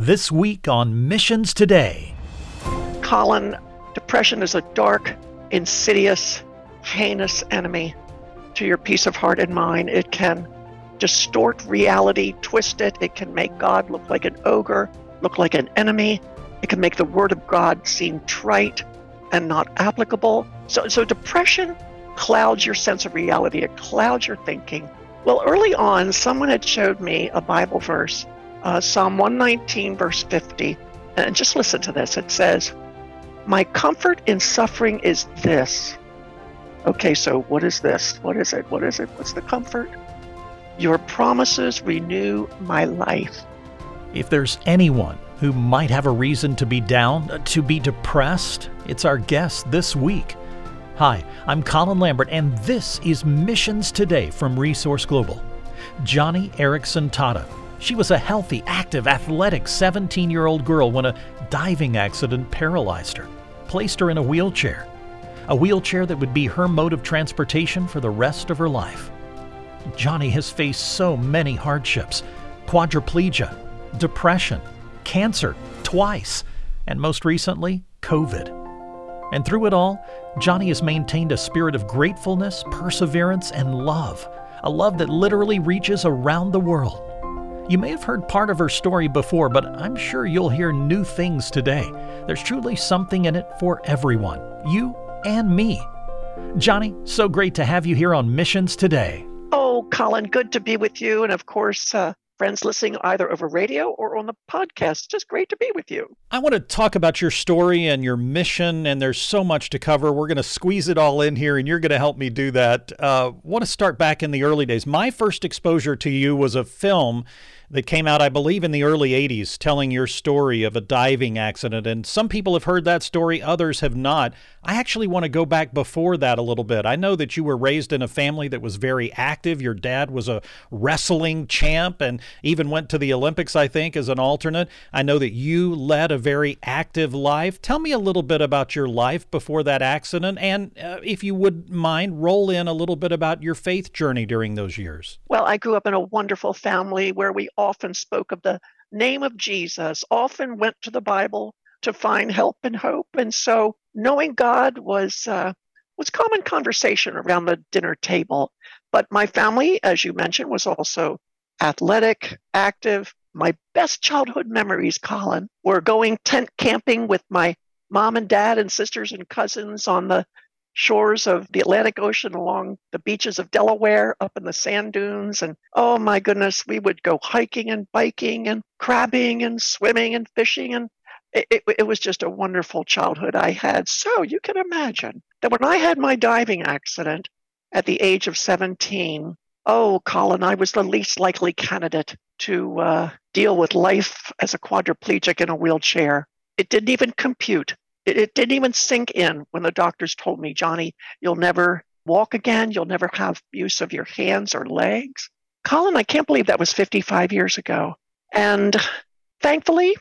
This week on Missions Today. Colin, depression is a dark, insidious, heinous enemy to your peace of heart and mind. It can distort reality, twist it. It can make God look like an ogre, look like an enemy. It can make the Word of God seem trite and not applicable. So, so depression clouds your sense of reality, it clouds your thinking. Well, early on, someone had showed me a Bible verse, uh, Psalm 119, verse 50. And just listen to this. It says, My comfort in suffering is this. Okay, so what is this? What is it? What is it? What's the comfort? Your promises renew my life. If there's anyone who might have a reason to be down, uh, to be depressed, it's our guest this week. Hi, I'm Colin Lambert, and this is Missions Today from Resource Global. Joni Eareckson Tada. She was a healthy, active, athletic 17 year old girl when a diving accident paralyzed her, placed her in a wheelchair. A wheelchair that would be her mode of transportation for the rest of her life. Joni has faced so many hardships quadriplegia, depression, cancer, twice, and most recently, COVID. And through it all, Joni has maintained a spirit of gratefulness, perseverance, and love, a love that literally reaches around the world. You may have heard part of her story before, but I'm sure you'll hear new things today. There's truly something in it for everyone, you and me. Joni, so great to have you here on Missions Today. Oh, Colin, good to be with you. And of course, uh, friends listening either over radio or on the podcast. Just great to be with you. I want to talk about your story and your mission, and there's so much to cover. We're going to squeeze it all in here, and you're going to help me do that. Uh, want to start back in the early days. My first exposure to you was a film that came out, I believe, in the early 80s, telling your story of a diving accident. And some people have heard that story, others have not. I actually want to go back before that a little bit. I know that you were raised in a family that was very active. Your dad was a wrestling champ and even went to the Olympics, I think, as an alternate. I know that you led a very active life. Tell me a little bit about your life before that accident. And uh, if you would mind, roll in a little bit about your faith journey during those years. Well, I grew up in a wonderful family where we often spoke of the name of Jesus, often went to the Bible to find help and hope. And so knowing God was uh, was common conversation around the dinner table. But my family, as you mentioned, was also athletic, active. My best childhood memories, Colin, were going tent camping with my mom and dad and sisters and cousins on the shores of the Atlantic Ocean along the beaches of Delaware up in the sand dunes. And oh my goodness, we would go hiking and biking and crabbing and swimming and fishing. And it, it, it, was just a wonderful childhood I had. So you can imagine that when I had my diving accident at the age of 17, oh, Colin, I was the least likely candidate to uh, deal with life as a quadriplegic in a wheelchair. It didn't even compute it, it didn't even sink in when the doctors told me, Joni, you'll never walk again. You'll never have use of your hands or legs. Colin, I can't believe that was 55 years ago. And thankfully,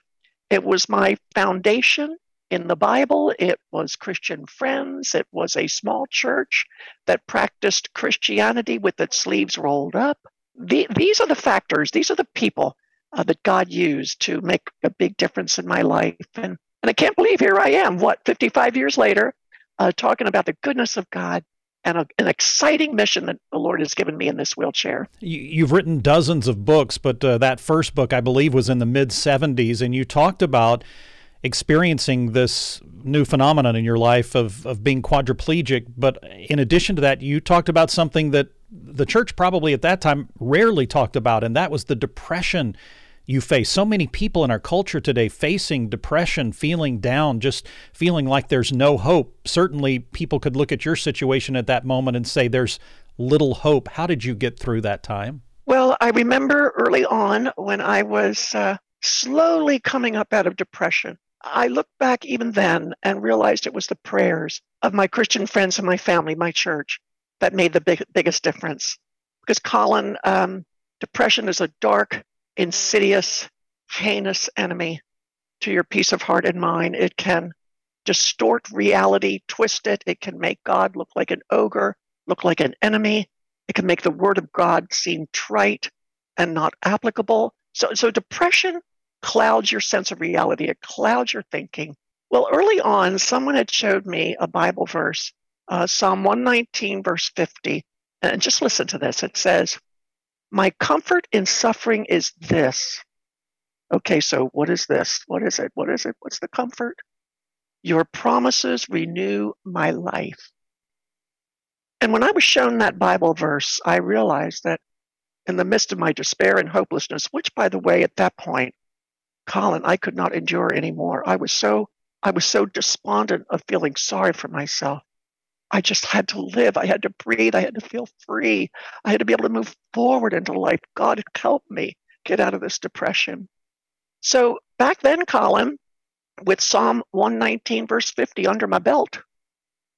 it was my foundation in the Bible. It was Christian friends. It was a small church that practiced Christianity with its sleeves rolled up. The, these are the factors, these are the people uh, that God used to make a big difference in my life. And and I can't believe here I am, what, 55 years later, uh, talking about the goodness of God and a, an exciting mission that the Lord has given me in this wheelchair. You, have written dozens of books, but uh, that first book, I believe, was in the mid 70s, and you talked about experiencing this new phenomenon in your life of, of being quadriplegic. But in addition to that, you talked about something that the church probably at that time rarely talked about, and that was the depression you face. So many people in our culture today facing depression, feeling down, just feeling like there's no hope. Certainly, people could look at your situation at that moment and say there's little hope. How did you get through that time? Well, I remember early on when I was uh, slowly coming up out of depression. I looked back even then and realized it was the prayers of my Christian friends and my family, my church, that made the big, biggest difference. Because, Colin, um, depression is a dark, insidious, heinous enemy to your peace of heart and mind. It can distort reality, twist it. It can make God look like an ogre, look like an enemy. It can make the word of God seem trite and not applicable. So, so depression clouds your sense of reality, it clouds your thinking. Well, early on, someone had showed me a Bible verse, uh, Psalm 119, verse 50. And just listen to this. It says, My comfort in suffering is this. Okay, so what is this? What is it? What is it? What's the comfort? Your promises renew my life. And when I was shown that Bible verse, I realized that in the midst of my despair and hopelessness, which, by the way, at that point, Colin, I could not endure anymore. I was so I was so despondent of feeling sorry for myself. I just had to live. I had to breathe. I had to feel free. I had to be able to move forward into life. God help me get out of this depression. So back then, Colin, with Psalm 119, verse 50 under my belt,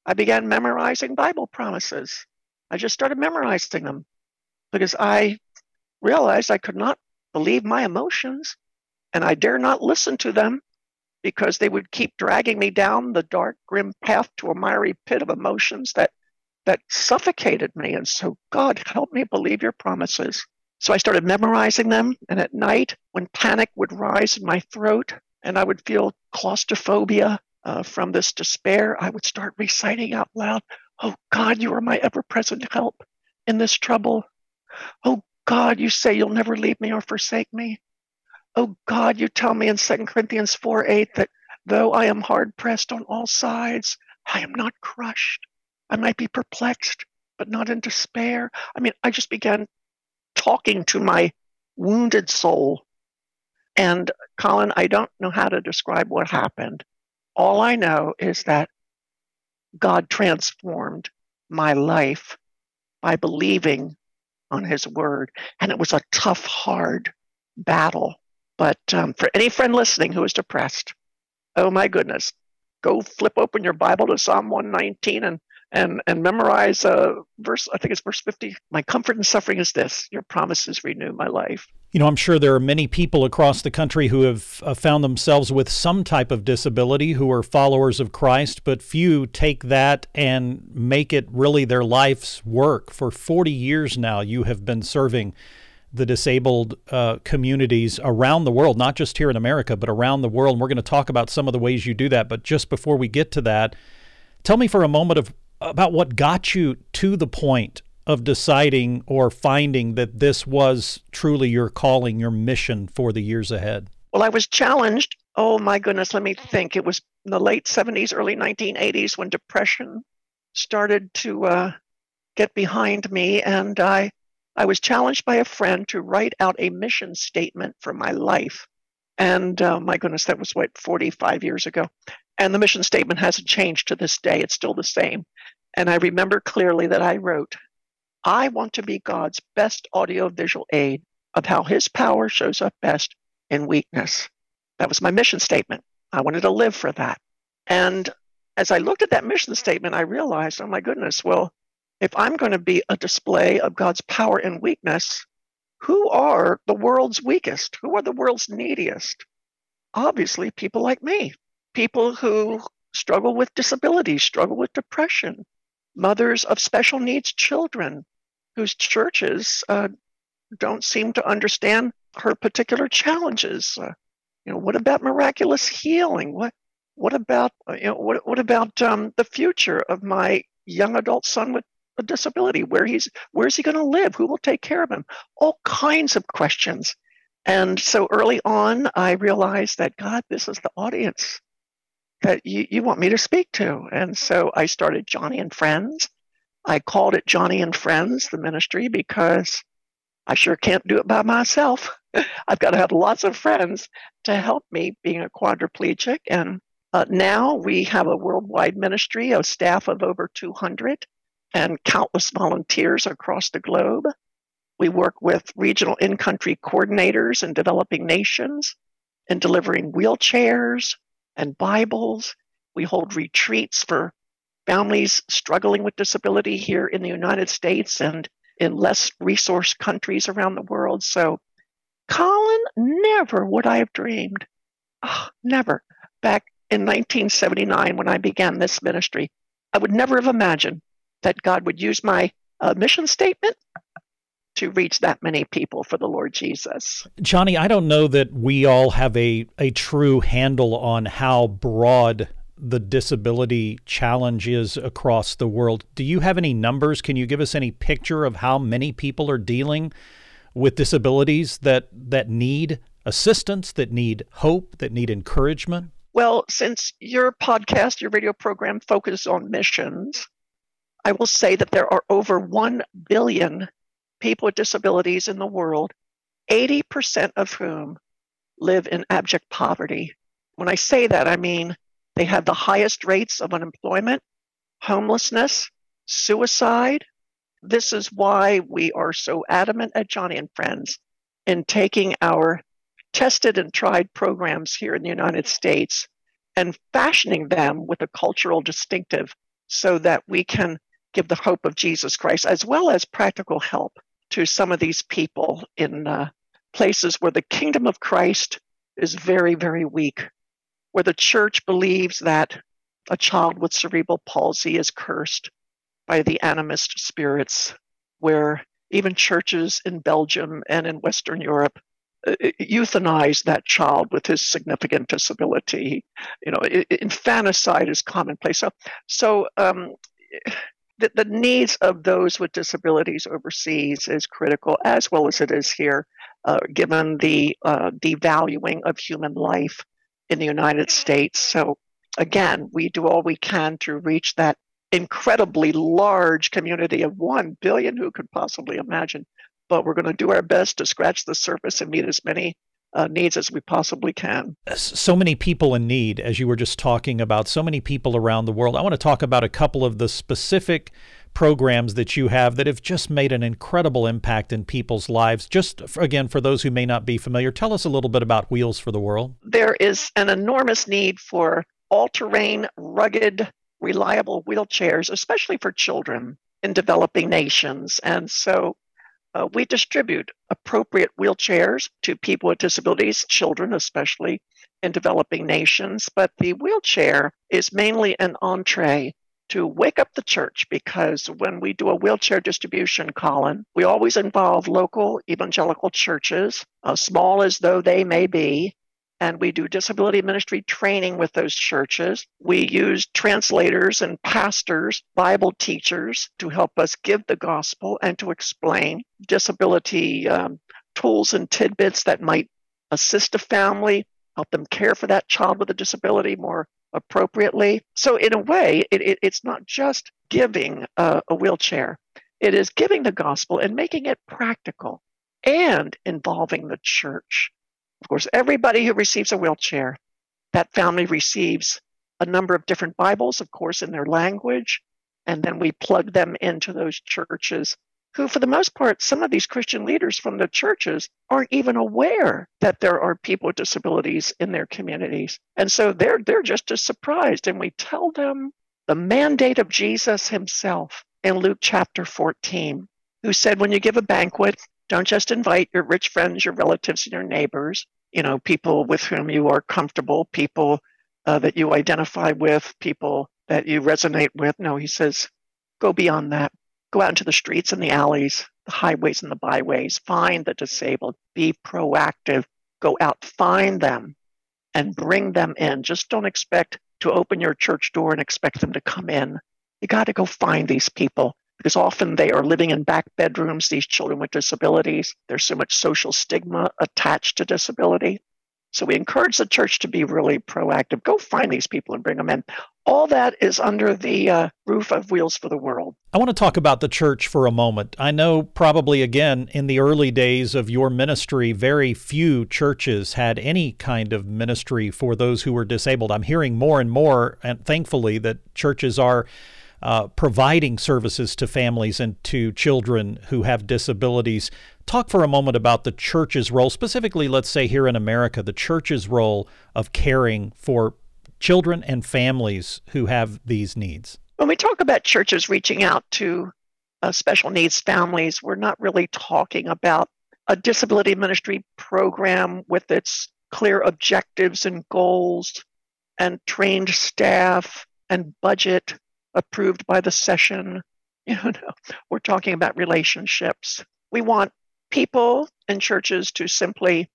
I began memorizing Bible promises. I just started memorizing them because I realized I could not believe my emotions and I dare not listen to them because they would keep dragging me down the dark, grim path to a miry pit of emotions that that suffocated me. And so, God, help me believe your promises. So I started memorizing them. And at night, when panic would rise in my throat and I would feel claustrophobia uh, from this despair, I would start reciting out loud, Oh God, you are my ever present help in this trouble. Oh God, you say you'll never leave me or forsake me. Oh God, you tell me in 2 Corinthians 4 8 that though I am hard pressed on all sides, I am not crushed. I might be perplexed, but not in despair. I mean, I just began talking to my wounded soul. And Colin, I don't know how to describe what happened. All I know is that God transformed my life by believing on his word. And it was a tough, hard battle. But um, for any friend listening who is depressed, oh my goodness, go flip open your Bible to Psalm 119 and and and memorize uh, verse. I think it's verse 50. My comfort in suffering is this: Your promises renew my life. You know, I'm sure there are many people across the country who have uh, found themselves with some type of disability who are followers of Christ, but few take that and make it really their life's work. For 40 years now, you have been serving the disabled uh, communities around the world, not just here in America, but around the world. And we're going to talk about some of the ways you do that. But just before we get to that, tell me for a moment of about what got you to the point of deciding or finding that this was truly your calling, your mission for the years ahead. Well, I was challenged. Oh my goodness, let me think. It was in the late 70s, early 1980s when depression started to uh, get behind me, and I I was challenged by a friend to write out a mission statement for my life. And uh, my goodness, that was what, 45 years ago. And the mission statement hasn't changed to this day, it's still the same. And I remember clearly that I wrote, I want to be God's best audiovisual aid of how his power shows up best in weakness. That was my mission statement. I wanted to live for that. And as I looked at that mission statement, I realized, oh my goodness, well, if I'm going to be a display of God's power and weakness, who are the world's weakest? Who are the world's neediest? Obviously, people like me, people who struggle with disability, struggle with depression, mothers of special needs children whose churches uh, don't seem to understand her particular challenges. Uh, you know, what about miraculous healing? What what about you know what what about um, the future of my young adult son with a disability? Where he's where's he going to live? Who will take care of him? All kinds of questions. And so early on, I realized that God, this is the audience that you, you want me to speak to. And so I started Joni and Friends. I called it Joni and Friends, the ministry, because I sure can't do it by myself. I've got to have lots of friends to help me being a quadriplegic. And uh, now we have a worldwide ministry, a staff of over 200 and countless volunteers across the globe. We work with regional in country coordinators in developing nations in delivering wheelchairs and Bibles. We hold retreats for families struggling with disability here in the United States and in less resource countries around the world. So, Colin, never would I have dreamed, oh, never, back in 1979 when I began this ministry, I would never have imagined that God would use my uh, mission statement to reach that many people for the Lord Jesus. Joni, I don't know that we all have a, a true handle on how broad the disability challenge is across the world. Do you have any numbers? Can you give us any picture of how many people are dealing with disabilities that that need assistance, that need hope, that need encouragement? Well, since your podcast, your radio program focuses on missions, I will say that there are over 1 billion people with disabilities in the world, 80% of whom live in abject poverty. When I say that, I mean they have the highest rates of unemployment, homelessness, suicide. This is why we are so adamant at Joni and Friends in taking our tested and tried programs here in the United States and fashioning them with a cultural distinctive so that we can give the hope of Jesus Christ as well as practical help to some of these people in uh, places where the kingdom of Christ is very, very weak, where the church believes that a child with cerebral palsy is cursed by the animist spirits, where even churches in Belgium and in Western Europe uh, euthanize that child with his significant disability. You know, infanticide is commonplace. So, so um, the, the needs of those with disabilities overseas is critical, as well as it is here, uh, given the uh, devaluing of human life in the United States. So, again, we do all we can to reach that incredibly large community of 1 billion who could possibly imagine. But we're going to do our best to scratch the surface and meet as many uh, needs as we possibly can. So many people in need, as you were just talking about, so many people around the world. I want to talk about a couple of the specific programs that you have that have just made an incredible impact in people's lives. Just for, again, for those who may not be familiar, tell us a little bit about Wheels for the World. There is an enormous need for all terrain, rugged, reliable wheelchairs, especially for children in developing nations. And so uh, we distribute appropriate wheelchairs to people with disabilities, children especially in developing nations. But the wheelchair is mainly an entree to wake up the church because when we do a wheelchair distribution, Colin, we always involve local evangelical churches, uh, small as though they may be, and we do disability ministry training with those churches. We use translators and pastors, Bible teachers to help us give the gospel and to explain disability um, tools and tidbits that might assist a family, help them care for that child with a disability more appropriately. So, in a way, it, it, it's not just giving a, a wheelchair, it is giving the gospel and making it practical and involving the church. Of course, everybody who receives a wheelchair, that family receives a number of different Bibles, of course, in their language. And then we plug them into those churches who, for the most part, some of these Christian leaders from the churches aren't even aware that there are people with disabilities in their communities. And so they're, they're just as surprised. And we tell them the mandate of Jesus himself in Luke chapter 14, who said, When you give a banquet, don't just invite your rich friends, your relatives, and your neighbors, you know, people with whom you are comfortable, people uh, that you identify with, people that you resonate with. No, he says, go beyond that. Go out into the streets and the alleys, the highways and the byways, find the disabled, be proactive, go out, find them, and bring them in. Just don't expect to open your church door and expect them to come in. You got to go find these people because often they are living in back bedrooms, these children with disabilities. There's so much social stigma attached to disability. So we encourage the church to be really proactive. Go find these people and bring them in. All that is under the uh, roof of Wheels for the World. I want to talk about the church for a moment. I know probably, again, in the early days of your ministry, very few churches had any kind of ministry for those who were disabled. I'm hearing more and more, and thankfully, that churches are uh, providing services to families and to children who have disabilities. Talk for a moment about the church's role, specifically, let's say here in America, the church's role of caring for children and families who have these needs. When we talk about churches reaching out to uh, special needs families, we're not really talking about a disability ministry program with its clear objectives and goals and trained staff and budget approved by the session. You know, we're talking about relationships. We want people and churches to simply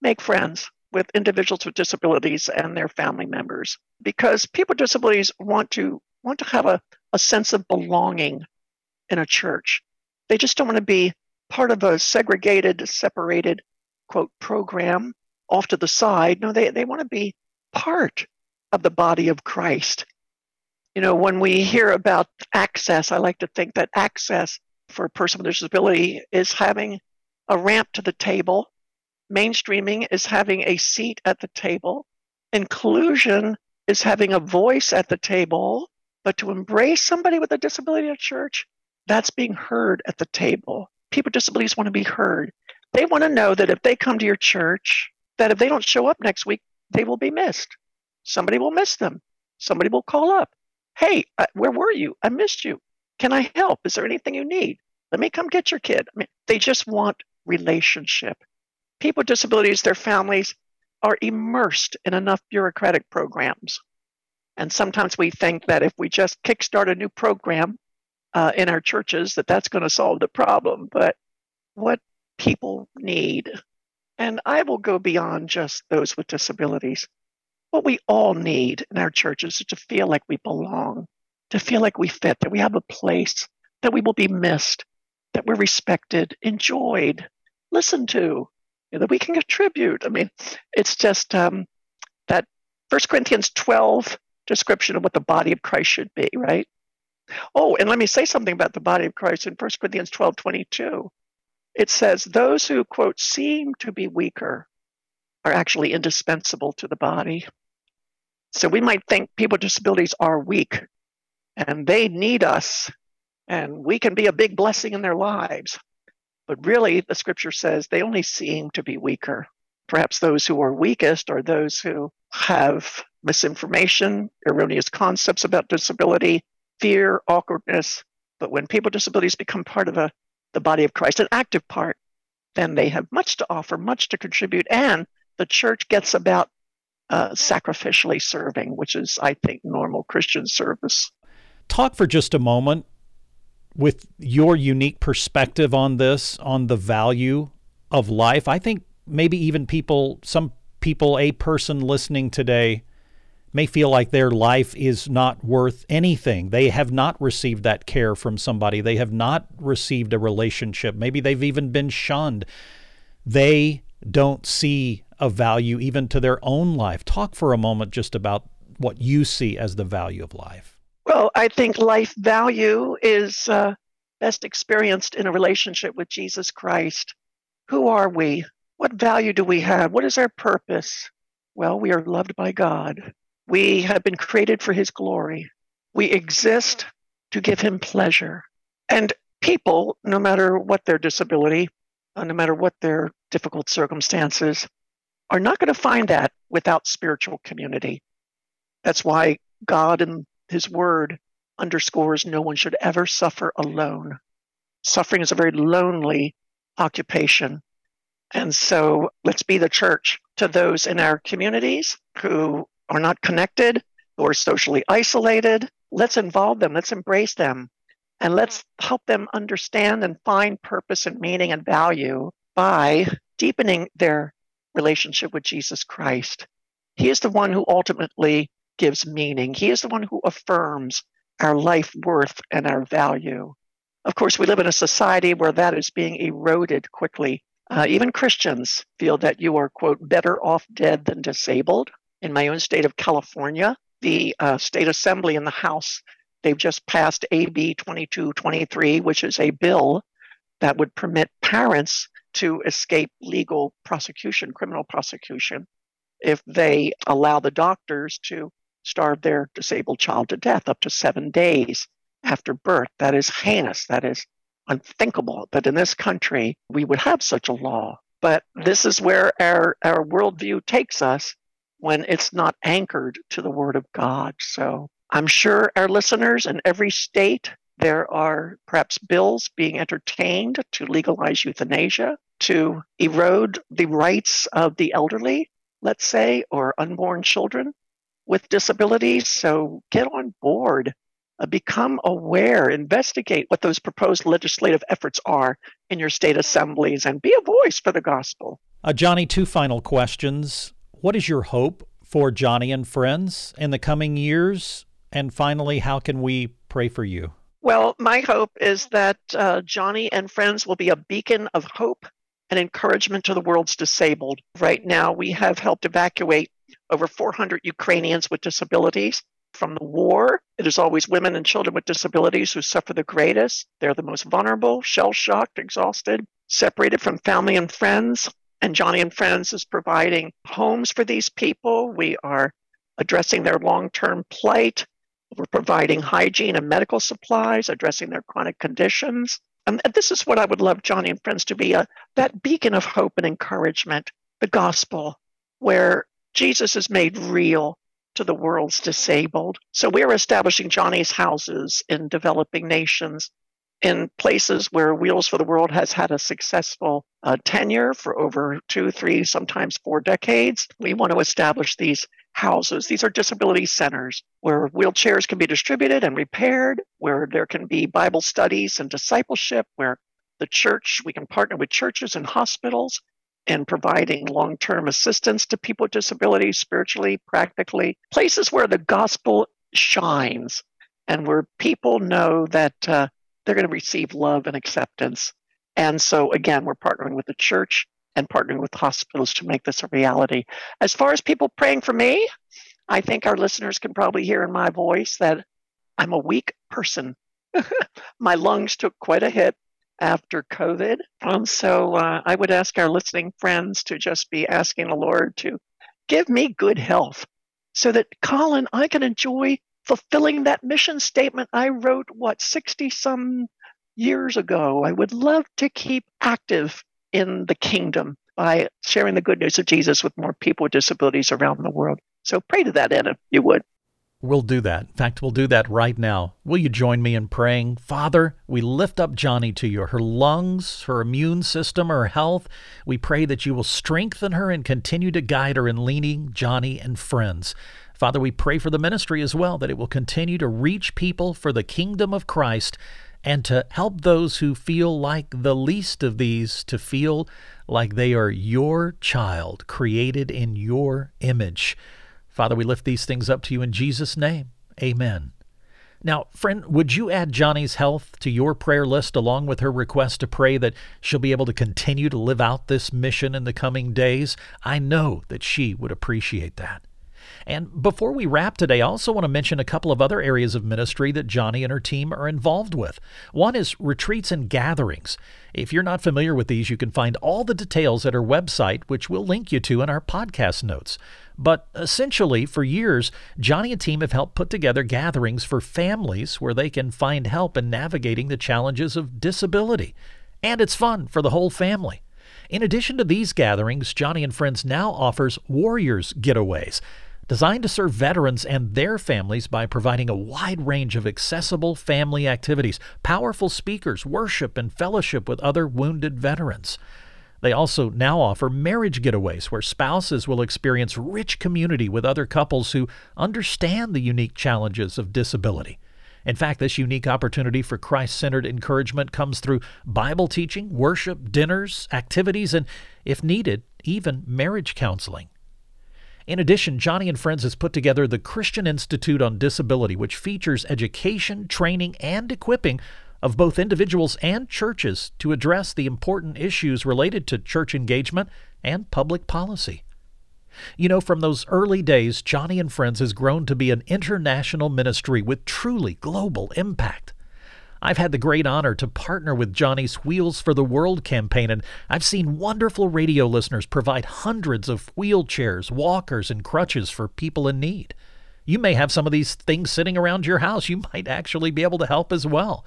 make friends with individuals with disabilities and their family members because people with disabilities want to want to have a, a sense of belonging in a church. They just don't want to be part of a segregated, separated, quote, program off to the side. No, they, they want to be part of the body of Christ. You know, when we hear about access, I like to think that access for a person with a disability is having a ramp to the table. Mainstreaming is having a seat at the table. Inclusion is having a voice at the table. But to embrace somebody with a disability at church, that's being heard at the table. People with disabilities want to be heard. They want to know that if they come to your church, that if they don't show up next week, they will be missed. Somebody will miss them. Somebody will call up. Hey, uh, where were you? I missed you. Can I help? Is there anything you need? Let me come get your kid. I mean, they just want relationship. People with disabilities, their families are immersed in enough bureaucratic programs. And sometimes we think that if we just kickstart a new program uh, in our churches, that that's going to solve the problem. But what people need, and I will go beyond just those with disabilities, what we all need in our churches is to feel like we belong, to feel like we fit, that we have a place, that we will be missed, that we're respected, enjoyed, listened to, that we can contribute. I mean, it's just um, that First Corinthians 12 description of what the body of Christ should be, right? Oh, and let me say something about the body of Christ in 1 Corinthians 12 22. It says, Those who, quote, seem to be weaker are actually indispensable to the body. So we might think people with disabilities are weak and they need us and we can be a big blessing in their lives. But really, the scripture says they only seem to be weaker. Perhaps those who are weakest are those who have misinformation, erroneous concepts about disability, fear, awkwardness. But when people with disabilities become part of a, the body of Christ, an active part, then they have much to offer, much to contribute, and the church gets about uh, sacrificially serving, which is, I think, normal Christian service. Talk for just a moment with your unique perspective on this, on the value of life. I think maybe even people, some people, a person listening today may feel like their life is not worth anything. They have not received that care from somebody. They have not received a relationship. Maybe they've even been shunned. They don't see a value even to their own life. Talk for a moment just about what you see as the value of life. Well, I think life value is uh, best experienced in a relationship with Jesus Christ. Who are we? What value do we have? What is our purpose? Well, we are loved by God. We have been created for His glory. We exist to give Him pleasure. And people, no matter what their disability, uh, no matter what their difficult circumstances, are not going to find that without spiritual community. That's why God and His Word underscores no one should ever suffer alone. Suffering is a very lonely occupation. And so let's be the church to those in our communities who are not connected, are socially isolated. Let's involve them, let's embrace them, and let's help them understand and find purpose and meaning and value by deepening their relationship with Jesus Christ. He is the one who ultimately gives meaning, He is the one who affirms our life worth and our value. Of course, we live in a society where that is being eroded quickly. Uh, even Christians feel that you are, quote, better off dead than disabled in my own state of California, the uh, state assembly in the House, they've just passed AB 2223, which is a bill that would permit parents to escape legal prosecution, criminal prosecution, if they allow the doctors to starve their disabled child to death up to seven days after birth. That is heinous. That is unthinkable that in this country we would have such a law. But this is where our, our worldview takes us when it's not anchored to the Word of God. So I'm sure our listeners in every state, there are perhaps bills being entertained to legalize euthanasia, to erode the rights of the elderly, let's say, or unborn children with disabilities. So get on board uh, become aware, investigate what those proposed legislative efforts are in your state assemblies, and be a voice for the gospel. Uh, Joni, two final questions. What is your hope for Joni and friends in the coming years? And finally, how can we pray for you? Well, my hope is that uh, Joni and friends will be a beacon of hope and encouragement to the world's disabled. Right now, we have helped evacuate over 400 Ukrainians with disabilities from the war. It is always women and children with disabilities who suffer the greatest. They're the most vulnerable, shell shocked, exhausted, separated from family and friends. And Joni and Friends is providing homes for these people. We are addressing their long term plight. We're providing hygiene and medical supplies, addressing their chronic conditions. And this is what I would love Joni and Friends to be a, that beacon of hope and encouragement, the gospel, where Jesus is made real to the world's disabled. So we're establishing Joni's houses in developing nations in places where Wheels for the World has had a successful uh, tenure for over two, three, sometimes four decades. We want to establish these houses. These are disability centers where wheelchairs can be distributed and repaired, where there can be Bible studies and discipleship, where the church, we can partner with churches and hospitals in providing long term assistance to people with disabilities, spiritually, practically, places where the gospel shines and where people know that uh, they're going to receive love and acceptance. And so, again, we're partnering with the church and partnering with hospitals to make this a reality. As far as people praying for me, I think our listeners can probably hear in my voice that I'm a weak person. my lungs took quite a hit after COVID. Um, so uh, I would ask our listening friends to just be asking the Lord to give me good health so that, Colin, I can enjoy fulfilling that mission statement I wrote, what, 60 some years ago. I would love to keep active in the kingdom by sharing the good news of Jesus with more people with disabilities around the world. So pray to that end if you would. We'll do that. In fact, we'll do that right now. Will you join me in praying? Father, we lift up Joni to you, her lungs, her immune system, her health. We pray that you will strengthen her and continue to guide her in leading Joni and friends. Father, we pray for the ministry as well, that it will continue to reach people for the kingdom of Christ and to help those who feel like the least of these to feel like they are your child, created in your image. Father, we lift these things up to you in Jesus' name. Amen. Now, friend, would you add Joni's health to your prayer list along with her request to pray that she'll be able to continue to live out this mission in the coming days? I know that she would appreciate that. And before we wrap today, I also want to mention a couple of other areas of ministry that Joni and her team are involved with. One is retreats and gatherings. If you're not familiar with these, you can find all the details at her website, which we'll link you to in our podcast notes. But essentially, for years, Joni and team have helped put together gatherings for families where they can find help in navigating the challenges of disability. And it's fun for the whole family. In addition to these gatherings, Joni and Friends now offers Warriors Getaways designed to serve veterans and their families by providing a wide range of accessible family activities, powerful speakers, worship, and fellowship with other wounded veterans. They also now offer marriage getaways where spouses will experience rich community with other couples who understand the unique challenges of disability. In fact, this unique opportunity for Christ centered encouragement comes through Bible teaching, worship, dinners, activities, and, if needed, even marriage counseling. In addition, Joni and Friends has put together the Christian Institute on Disability, which features education, training, and equipping of both individuals and churches to address the important issues related to church engagement and public policy. You know, from those early days, Joni and Friends has grown to be an international ministry with truly global impact. I've had the great honor to partner with Joni's Wheels for the World campaign, and I've seen wonderful radio listeners provide hundreds of wheelchairs, walkers, and crutches for people in need. You may have some of these things sitting around your house. You might actually be able to help as well.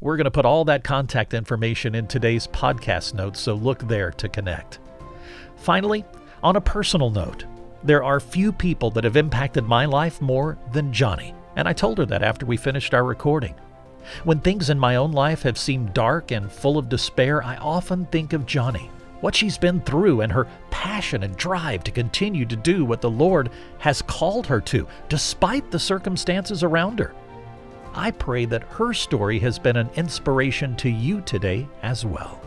We're going to put all that contact information in today's podcast notes, so look there to connect. Finally, on a personal note, there are few people that have impacted my life more than Joni, and I told her that after we finished our recording. When things in my own life have seemed dark and full of despair, I often think of Joni, what she's been through, and her passion and drive to continue to do what the Lord has called her to, despite the circumstances around her. I pray that her story has been an inspiration to you today as well.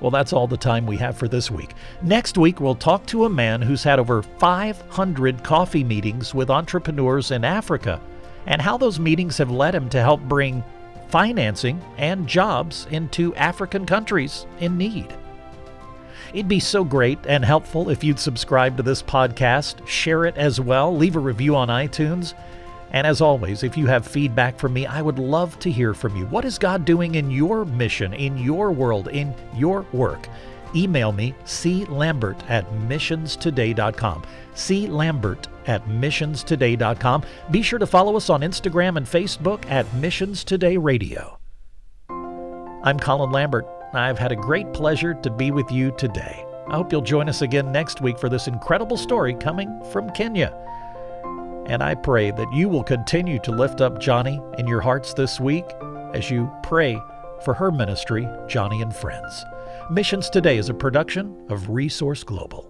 Well, that's all the time we have for this week. Next week, we'll talk to a man who's had over 500 coffee meetings with entrepreneurs in Africa and how those meetings have led him to help bring financing and jobs into African countries in need. It'd be so great and helpful if you'd subscribe to this podcast, share it as well, leave a review on iTunes. And as always, if you have feedback from me, I would love to hear from you. What is God doing in your mission, in your world, in your work? Email me, clambert at missionstoday.com. clambert at missionstoday.com. Be sure to follow us on Instagram and Facebook at Missions Today Radio. I'm Colin Lambert. I've had a great pleasure to be with you today. I hope you'll join us again next week for this incredible story coming from Kenya. And I pray that you will continue to lift up Joni in your hearts this week as you pray for her ministry, Joni and Friends. Missions Today is a production of Resource Global.